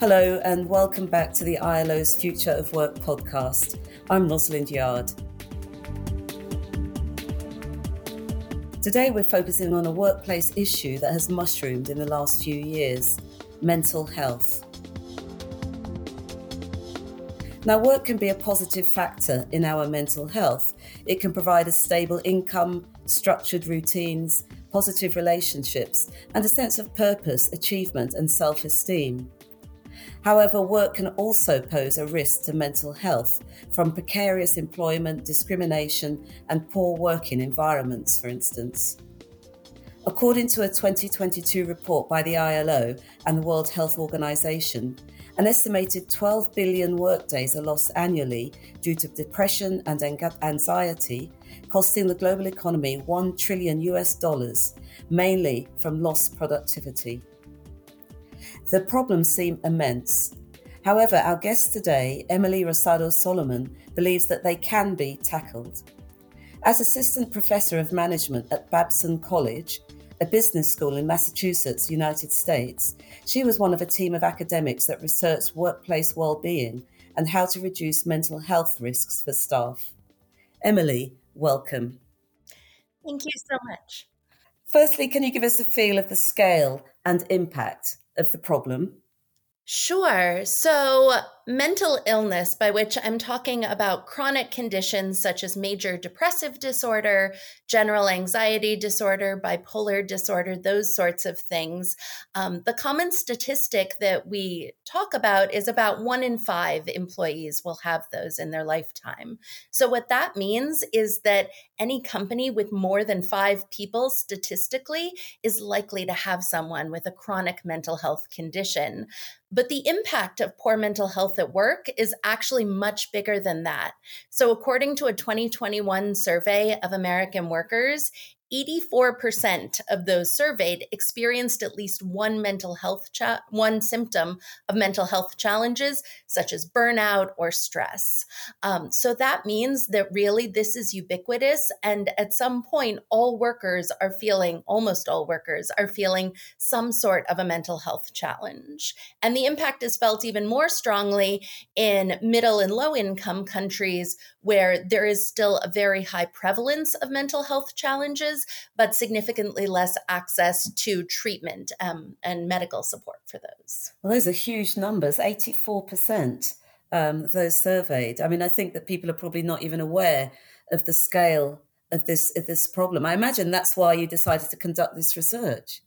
Hello, and welcome back to the ILO's Future of Work podcast. I'm Rosalind Yarde. Today, we're focusing on a workplace issue that has mushroomed in the last few years mental health. Now, work can be a positive factor in our mental health. It can provide a stable income, structured routines, positive relationships, and a sense of purpose, achievement, and self esteem. However, work can also pose a risk to mental health from precarious employment, discrimination, and poor working environments, for instance. According to a 2022 report by the ILO and the World Health Organization, an estimated 12 billion workdays are lost annually due to depression and anxiety, costing the global economy 1 trillion US dollars, mainly from lost productivity. The problems seem immense. However, our guest today, Emily Rosado Solomon, believes that they can be tackled. As Assistant Professor of Management at Babson College, a business school in Massachusetts, United States, she was one of a team of academics that researched workplace well-being and how to reduce mental health risks for staff. Emily, welcome. Thank you so much. Firstly, can you give us a feel of the scale and impact of the problem? Sure. So, mental illness, by which I'm talking about chronic conditions such as major depressive disorder, general anxiety disorder, bipolar disorder, those sorts of things. Um, the common statistic that we talk about is about one in five employees will have those in their lifetime. So, what that means is that any company with more than five people statistically is likely to have someone with a chronic mental health condition. But the impact of poor mental health work is actually much bigger than that. So, according to a 2021 survey of American workers, 84% of those surveyed experienced at least one mental health cha- one symptom of mental health challenges such as burnout or stress. Um, so that means that really this is ubiquitous and at some point all workers are feeling almost all workers are feeling some sort of a mental health challenge. And the impact is felt even more strongly in middle and low income countries where there is still a very high prevalence of mental health challenges, but significantly less access to treatment um, and medical support for those. Well, those are huge numbers 84% um, those surveyed. I mean, I think that people are probably not even aware of the scale of this, of this problem. I imagine that's why you decided to conduct this research.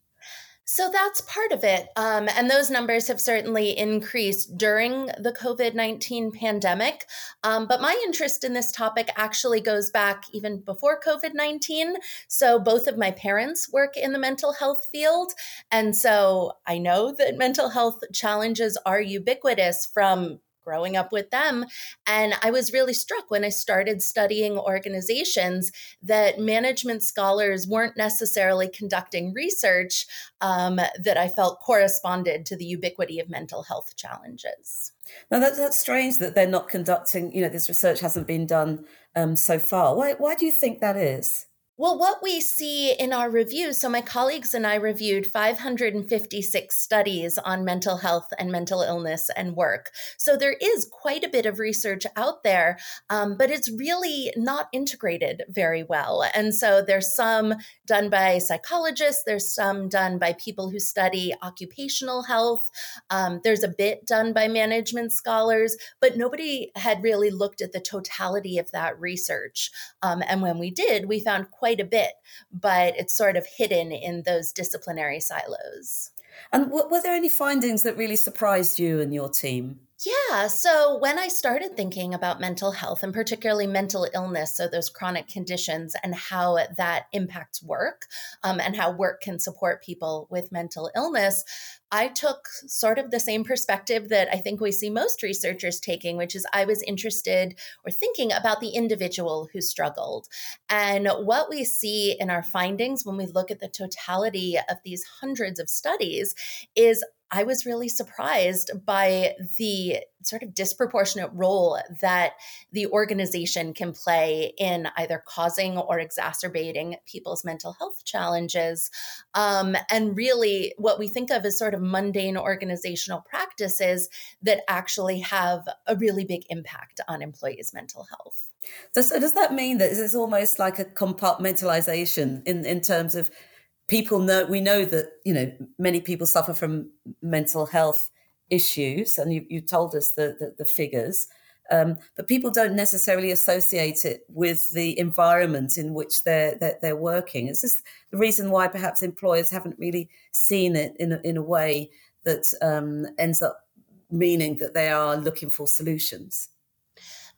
So that's part of it. Um, and those numbers have certainly increased during the COVID 19 pandemic. Um, but my interest in this topic actually goes back even before COVID 19. So both of my parents work in the mental health field. And so I know that mental health challenges are ubiquitous from growing up with them. And I was really struck when I started studying organizations that management scholars weren't necessarily conducting research um, that I felt corresponded to the ubiquity of mental health challenges. Now that, that's strange that they're not conducting, you know, this research hasn't been done um, so far. Why, why do you think that is? Well, what we see in our review, so my colleagues and I reviewed 556 studies on mental health and mental illness and work. So there is quite a bit of research out there, um, but it's really not integrated very well. And so there's some done by psychologists, there's some done by people who study occupational health, um, there's a bit done by management scholars, but nobody had really looked at the totality of that research. Um, and when we did, we found quite a bit, but it's sort of hidden in those disciplinary silos. And were there any findings that really surprised you and your team? Yeah. So when I started thinking about mental health and particularly mental illness, so those chronic conditions and how that impacts work um, and how work can support people with mental illness, I took sort of the same perspective that I think we see most researchers taking, which is I was interested or thinking about the individual who struggled. And what we see in our findings when we look at the totality of these hundreds of studies is I was really surprised by the sort of disproportionate role that the organization can play in either causing or exacerbating people's mental health challenges. Um, and really, what we think of as sort of mundane organizational practices that actually have a really big impact on employees' mental health. So, does that mean that it's almost like a compartmentalization in, in terms of people know we know that you know many people suffer from mental health issues, and you, you told us the the, the figures. Um, but people don't necessarily associate it with the environment in which they're they're, they're working. It's the reason why perhaps employers haven't really seen it in a, in a way that um, ends up meaning that they are looking for solutions.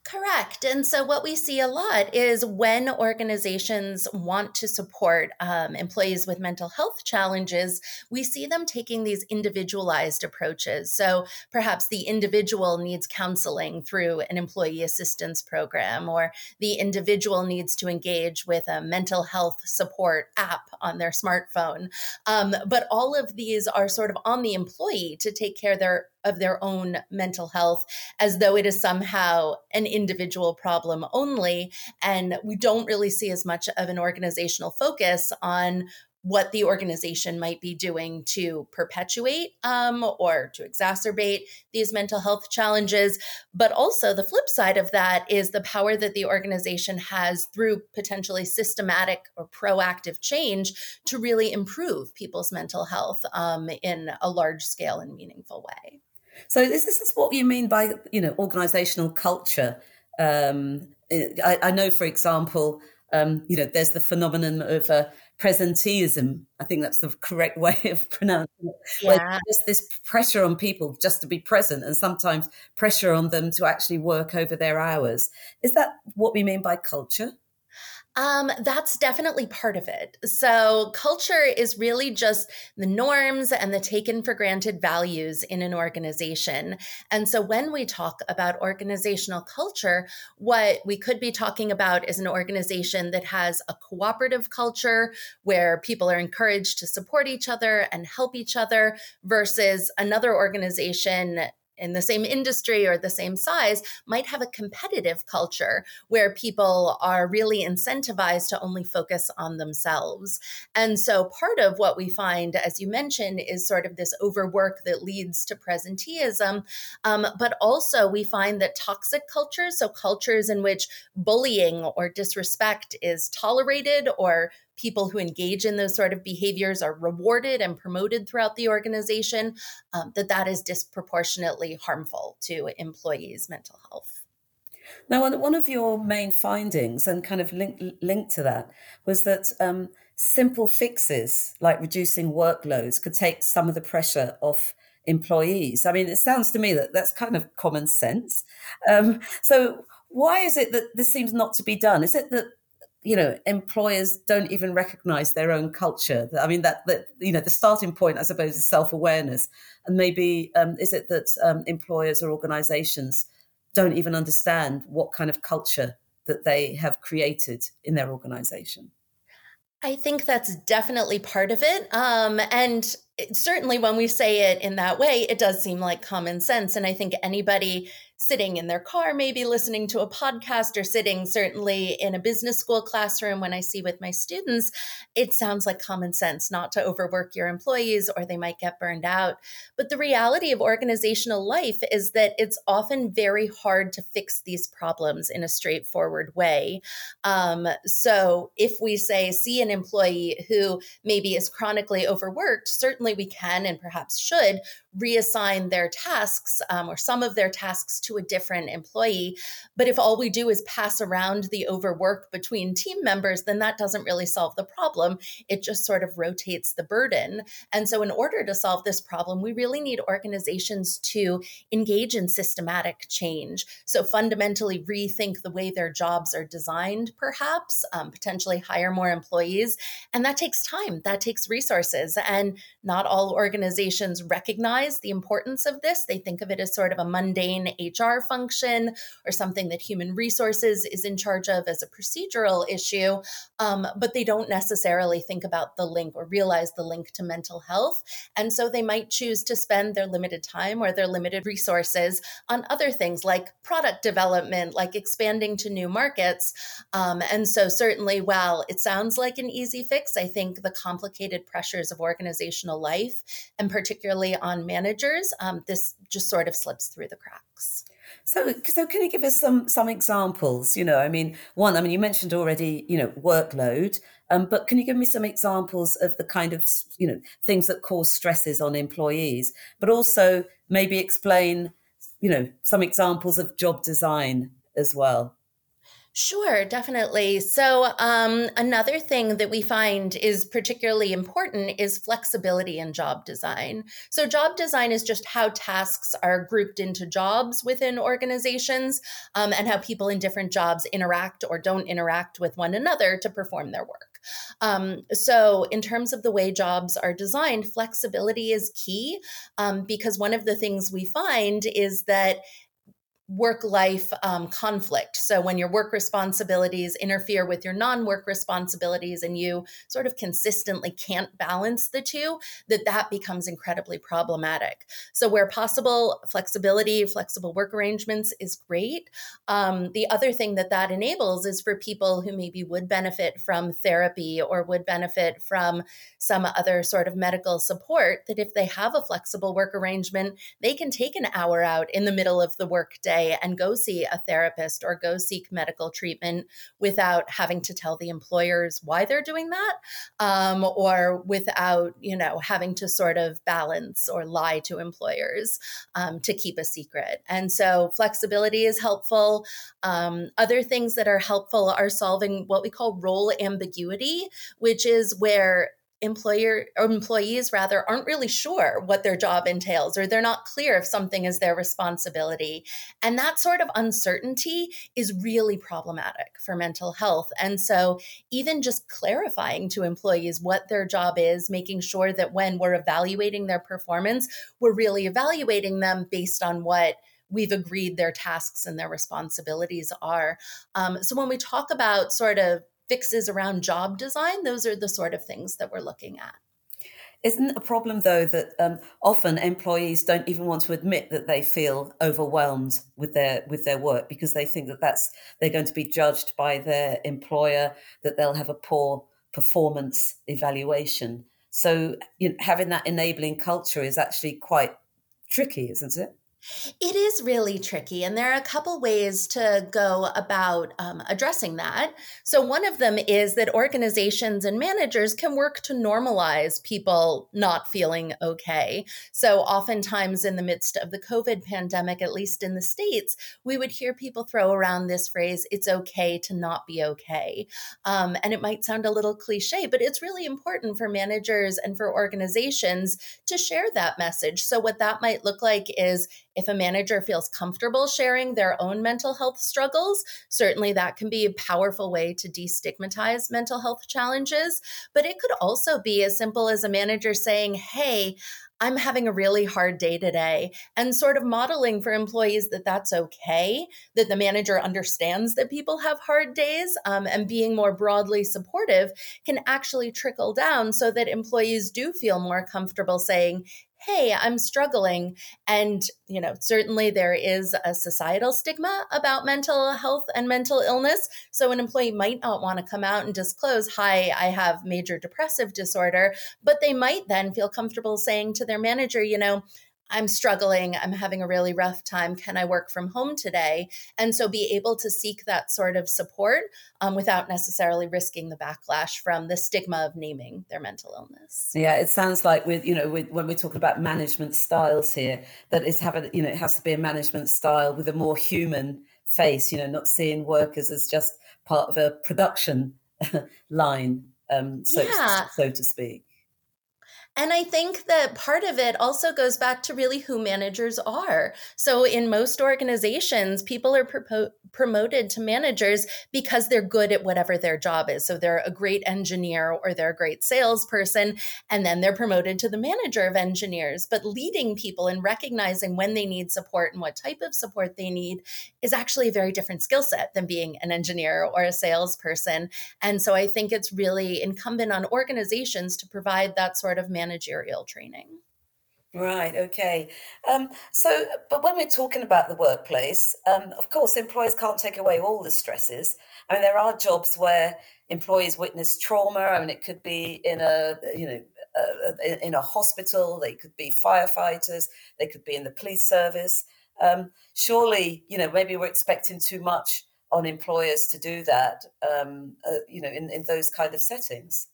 Correct. And so, what we see a lot is when organizations want to support um, employees with mental health challenges, we see them taking these individualized approaches. So, perhaps the individual needs counseling through an employee assistance program, or the individual needs to engage with a mental health support app on their smartphone. Um, but all of these are sort of on the employee to take care of their of their own mental health as though it is somehow an individual problem only. And we don't really see as much of an organizational focus on what the organization might be doing to perpetuate um, or to exacerbate these mental health challenges. But also, the flip side of that is the power that the organization has through potentially systematic or proactive change to really improve people's mental health um, in a large scale and meaningful way. So is this what you mean by you know organizational culture? Um, I, I, know, for example, um, you know, there's the phenomenon of uh, presenteeism. I think that's the correct way of pronouncing it. Yeah. there's this pressure on people just to be present, and sometimes pressure on them to actually work over their hours. Is that what we mean by culture? Um, that's definitely part of it. So, culture is really just the norms and the taken for granted values in an organization. And so, when we talk about organizational culture, what we could be talking about is an organization that has a cooperative culture where people are encouraged to support each other and help each other versus another organization in the same industry or the same size might have a competitive culture where people are really incentivized to only focus on themselves. And so part of what we find, as you mentioned, is sort of this overwork that leads to presenteeism. Um, but also we find that toxic cultures, so cultures in which bullying or disrespect is tolerated or people who engage in those sort of behaviors are rewarded and promoted throughout the organization, um, that that is disproportionately harmful to employees' mental health. Now, one of your main findings, and kind of linked linked to that, was that um, simple fixes like reducing workloads could take some of the pressure off employees. I mean, it sounds to me that that's kind of common sense. Um, so, why is it that this seems not to be done? Is it that you know employers don't even recognize their own culture i mean that that you know the starting point i suppose is self-awareness and maybe um, is it that um, employers or organizations don't even understand what kind of culture that they have created in their organization I think that's definitely part of it. Um, and it, certainly when we say it in that way, it does seem like common sense. And I think anybody sitting in their car, maybe listening to a podcast, or sitting certainly in a business school classroom when I see with my students, it sounds like common sense not to overwork your employees or they might get burned out. But the reality of organizational life is that it's often very hard to fix these problems in a straightforward way. Um, so if we say, see an employee who maybe is chronically overworked, certainly we can and perhaps should reassign their tasks um, or some of their tasks to a different employee. But if all we do is pass around the overwork between team members, then that doesn't really solve the problem. It just sort of rotates the burden. And so, in order to solve this problem, we really need organizations to engage in systematic change. So, fundamentally rethink the way their jobs are designed, perhaps, um, potentially hire more employees. And that takes time, that takes resources. And not all organizations recognize the importance of this. They think of it as sort of a mundane HR function or something that human resources is in charge of as a procedural issue, um, but they don't necessarily think about the link or realize the link to mental health. And so they might choose to spend their limited time or their limited resources on other things like product development, like expanding to new markets. Um, and so, certainly, while it sounds like an easy fix, I think the complicated pressures of organizational life, and particularly on managers, um, this just sort of slips through the cracks. So, so can you give us some some examples? You know, I mean, one, I mean, you mentioned already, you know, workload, um, but can you give me some examples of the kind of you know things that cause stresses on employees, but also maybe explain, you know, some examples of job design as well? Sure, definitely. So, um, another thing that we find is particularly important is flexibility in job design. So, job design is just how tasks are grouped into jobs within organizations um, and how people in different jobs interact or don't interact with one another to perform their work. Um, so, in terms of the way jobs are designed, flexibility is key um, because one of the things we find is that work life um, conflict. So, when your work responsibilities interfere with your non work responsibilities and you sort of consistently can't balance the two, that that becomes incredibly problematic. So, where possible, flexibility, flexible work arrangements is great. Um, the other thing that that enables is for people who maybe would benefit from therapy or would benefit from some other sort of medical support, that if they have a flexible work arrangement, they can take an hour out in the middle of the workday and go see a therapist or go seek medical treatment without having to tell the employers why they're doing that um, or without, you know, having to sort of balance or lie to employers um, to keep a secret. And so flexibility is helpful. Um, other things that are helpful are solving what we call role ambiguity, which is where employer or employees rather aren't really sure what their job entails or they're not clear if something is their responsibility and that sort of uncertainty is really problematic for mental health and so even just clarifying to employees what their job is making sure that when we're evaluating their performance we're really evaluating them based on what we've agreed their tasks and their responsibilities are. Um, so when we talk about sort of fixes around job design, those are the sort of things that we're looking at. Isn't a problem though that um, often employees don't even want to admit that they feel overwhelmed with their with their work because they think that that's they're going to be judged by their employer that they'll have a poor performance evaluation. So you know, having that enabling culture is actually quite tricky, isn't it? It is really tricky, and there are a couple ways to go about um, addressing that. So, one of them is that organizations and managers can work to normalize people not feeling okay. So, oftentimes in the midst of the COVID pandemic, at least in the States, we would hear people throw around this phrase, it's okay to not be okay. Um, and it might sound a little cliche, but it's really important for managers and for organizations to share that message. So, what that might look like is if a manager feels comfortable sharing their own mental health struggles, certainly that can be a powerful way to destigmatize mental health challenges. But it could also be as simple as a manager saying, Hey, I'm having a really hard day today, and sort of modeling for employees that that's okay, that the manager understands that people have hard days, um, and being more broadly supportive can actually trickle down so that employees do feel more comfortable saying, hey, I'm struggling. And, you know, certainly there is a societal stigma about mental health and mental illness. So an employee might not want to come out and disclose, hi, I have major depressive disorder, but they might then feel comfortable saying to their manager, you know, I'm struggling, I'm having a really rough time. Can I work from home today? And so be able to seek that sort of support um, without necessarily risking the backlash from the stigma of naming their mental illness. Yeah, it sounds like with you know with, when we're talking about management styles here, that it's having you know it has to be a management style with a more human face. You know, not seeing workers as just part of a production line, um, so yeah. so to speak. And I think that part of it also goes back to really who managers are. So, in most organizations, people are propo- promoted to managers because they're good at whatever their job is. So, they're a great engineer or they're a great salesperson, and then they're promoted to the manager of engineers. But leading people and recognizing when they need support and what type of support they need is actually a very different skill set than being an engineer or a salesperson. And so, I think it's really incumbent on organizations to provide that sort of management managerial training. Right. Okay. Um, so, but when we're talking about the workplace, um, of course, employers can't take away all the stresses. I mean, there are jobs where employees witness trauma. I mean, it could be in a you know uh, in a hospital. They could be firefighters. They could be in the police service. Um, surely, you know, maybe we're expecting too much on employers to do that. Um, uh, you know, in in those kind of settings.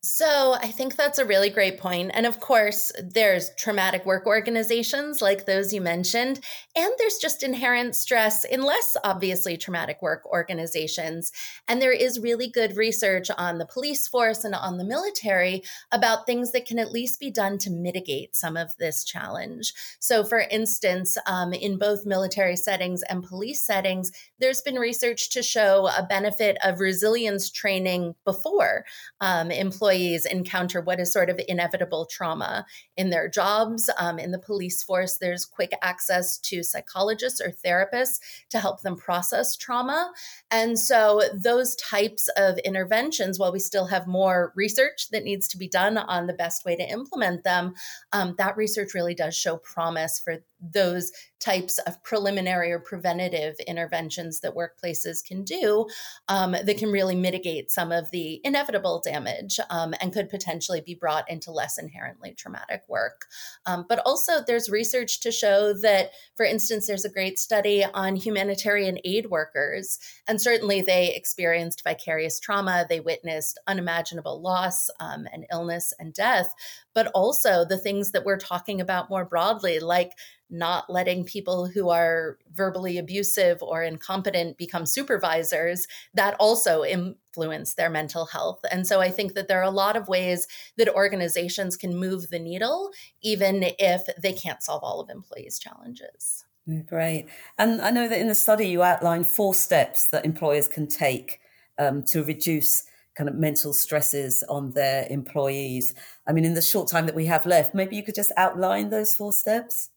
So, I think that's a really great point. And of course, there's traumatic work organizations like those you mentioned, and there's just inherent stress in less obviously traumatic work organizations. And there is really good research on the police force and on the military about things that can at least be done to mitigate some of this challenge. So, for instance, um, in both military settings and police settings, there's been research to show a benefit of resilience training before um, employees employees encounter what is sort of inevitable trauma in their jobs. Um, in the police force, there's quick access to psychologists or therapists to help them process trauma. And so, those types of interventions, while we still have more research that needs to be done on the best way to implement them, um, that research really does show promise for those types of preliminary or preventative interventions that workplaces can do um, that can really mitigate some of the inevitable damage um, and could potentially be brought into less inherently traumatic work. Um, but also, there's research to show that, for instance, there's a great study on humanitarian aid workers, and certainly they experienced vicarious trauma, they witnessed unimaginable loss um, and illness and death, but also the things that we're talking about more broadly, like not letting people who are verbally abusive or incompetent become supervisors that also influence their mental health. And so I think that there are a lot of ways that organizations can move the needle, even if they can't solve all of employees' challenges. Great. And I know that in the study you outline four steps that employers can take um, to reduce kind of mental stresses on their employees. I mean, in the short time that we have left, maybe you could just outline those four steps.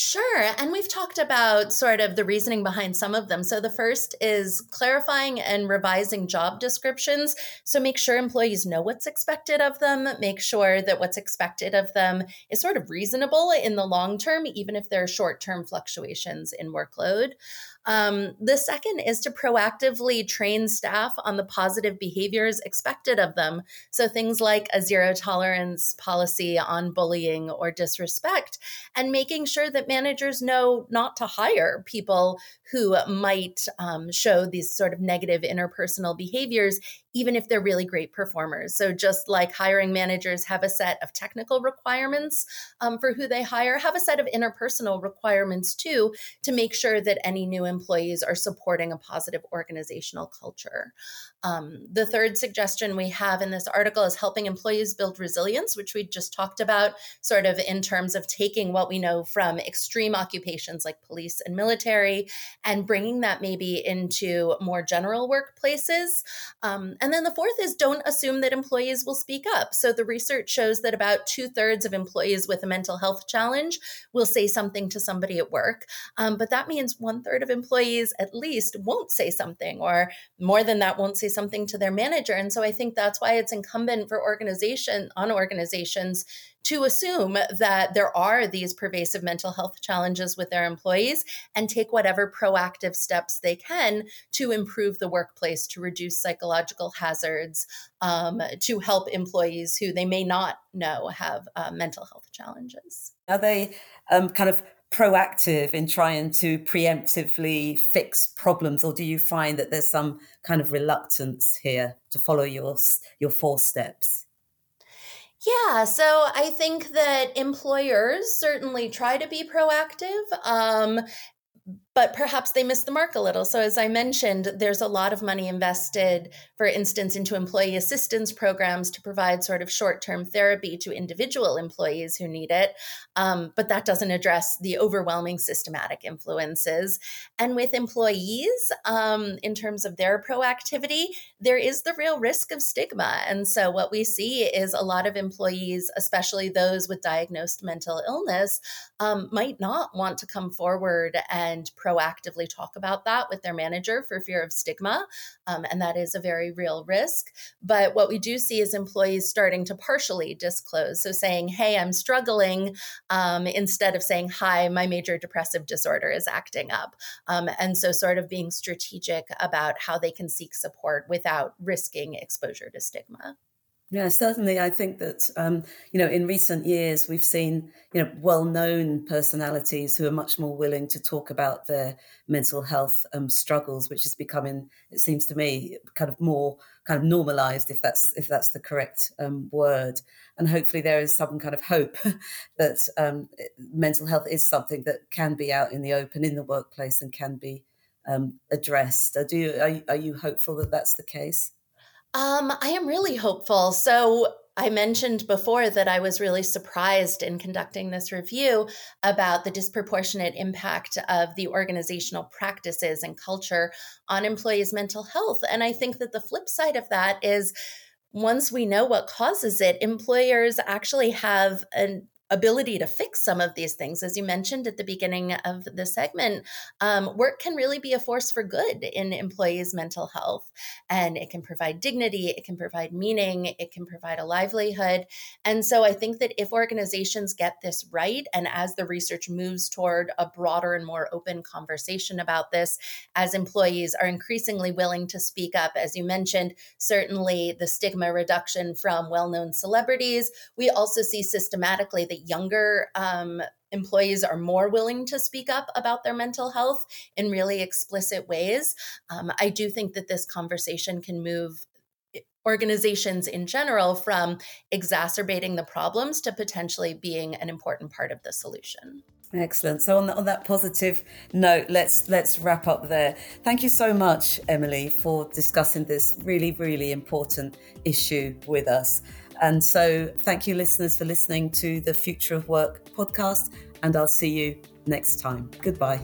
Sure. And we've talked about sort of the reasoning behind some of them. So the first is clarifying and revising job descriptions. So make sure employees know what's expected of them, make sure that what's expected of them is sort of reasonable in the long term, even if there are short term fluctuations in workload. Um, the second is to proactively train staff on the positive behaviors expected of them. So things like a zero tolerance policy on bullying or disrespect, and making sure that managers know not to hire people who might um, show these sort of negative interpersonal behaviors, even if they're really great performers. So, just like hiring managers have a set of technical requirements um, for who they hire, have a set of interpersonal requirements too to make sure that any new employees are supporting a positive organizational culture. Um, the third suggestion we have in this article is helping employees build resilience, which we just talked about, sort of in terms of taking what we know from extreme occupations like police and military and bringing that maybe into more general workplaces. Um, and then the fourth is don't assume that employees will speak up. So the research shows that about two thirds of employees with a mental health challenge will say something to somebody at work. Um, but that means one third of employees at least won't say something, or more than that, won't say something to their manager. And so I think that's why it's incumbent for organization on organizations to assume that there are these pervasive mental health challenges with their employees and take whatever proactive steps they can to improve the workplace, to reduce psychological hazards, um, to help employees who they may not know have uh, mental health challenges. Are they um, kind of proactive in trying to preemptively fix problems or do you find that there's some kind of reluctance here to follow your your four steps yeah, so I think that employers certainly try to be proactive. Um, but perhaps they missed the mark a little. So, as I mentioned, there's a lot of money invested, for instance, into employee assistance programs to provide sort of short term therapy to individual employees who need it. Um, but that doesn't address the overwhelming systematic influences. And with employees, um, in terms of their proactivity, there is the real risk of stigma. And so, what we see is a lot of employees, especially those with diagnosed mental illness, um, might not want to come forward and proactively talk about that with their manager for fear of stigma. Um, and that is a very real risk. But what we do see is employees starting to partially disclose. So saying, hey, I'm struggling, um, instead of saying, hi, my major depressive disorder is acting up. Um, and so, sort of being strategic about how they can seek support without risking exposure to stigma. Yeah, certainly. I think that um, you know, in recent years, we've seen you know well-known personalities who are much more willing to talk about their mental health um, struggles, which is becoming, it seems to me, kind of more kind of normalized, if that's if that's the correct um, word. And hopefully, there is some kind of hope that um, mental health is something that can be out in the open in the workplace and can be um, addressed. Are, do you, are, are you hopeful that that's the case? Um, I am really hopeful. So I mentioned before that I was really surprised in conducting this review about the disproportionate impact of the organizational practices and culture on employees' mental health. And I think that the flip side of that is once we know what causes it, employers actually have an ability to fix some of these things. As you mentioned at the beginning of the segment, um, work can really be a force for good in employees' mental health. And it can provide dignity, it can provide meaning, it can provide a livelihood. And so I think that if organizations get this right, and as the research moves toward a broader and more open conversation about this, as employees are increasingly willing to speak up, as you mentioned, certainly the stigma reduction from well known celebrities, we also see systematically younger um, employees are more willing to speak up about their mental health in really explicit ways. Um, I do think that this conversation can move eh, organizations in general from exacerbating the problems to potentially being an important part of the solution. Excellent. So on, the, on that positive note, let's let's wrap up there. Thank you so much, Emily, for discussing this really really important issue with us. And so, thank you, listeners, for listening to the Future of Work podcast. And I'll see you next time. Goodbye.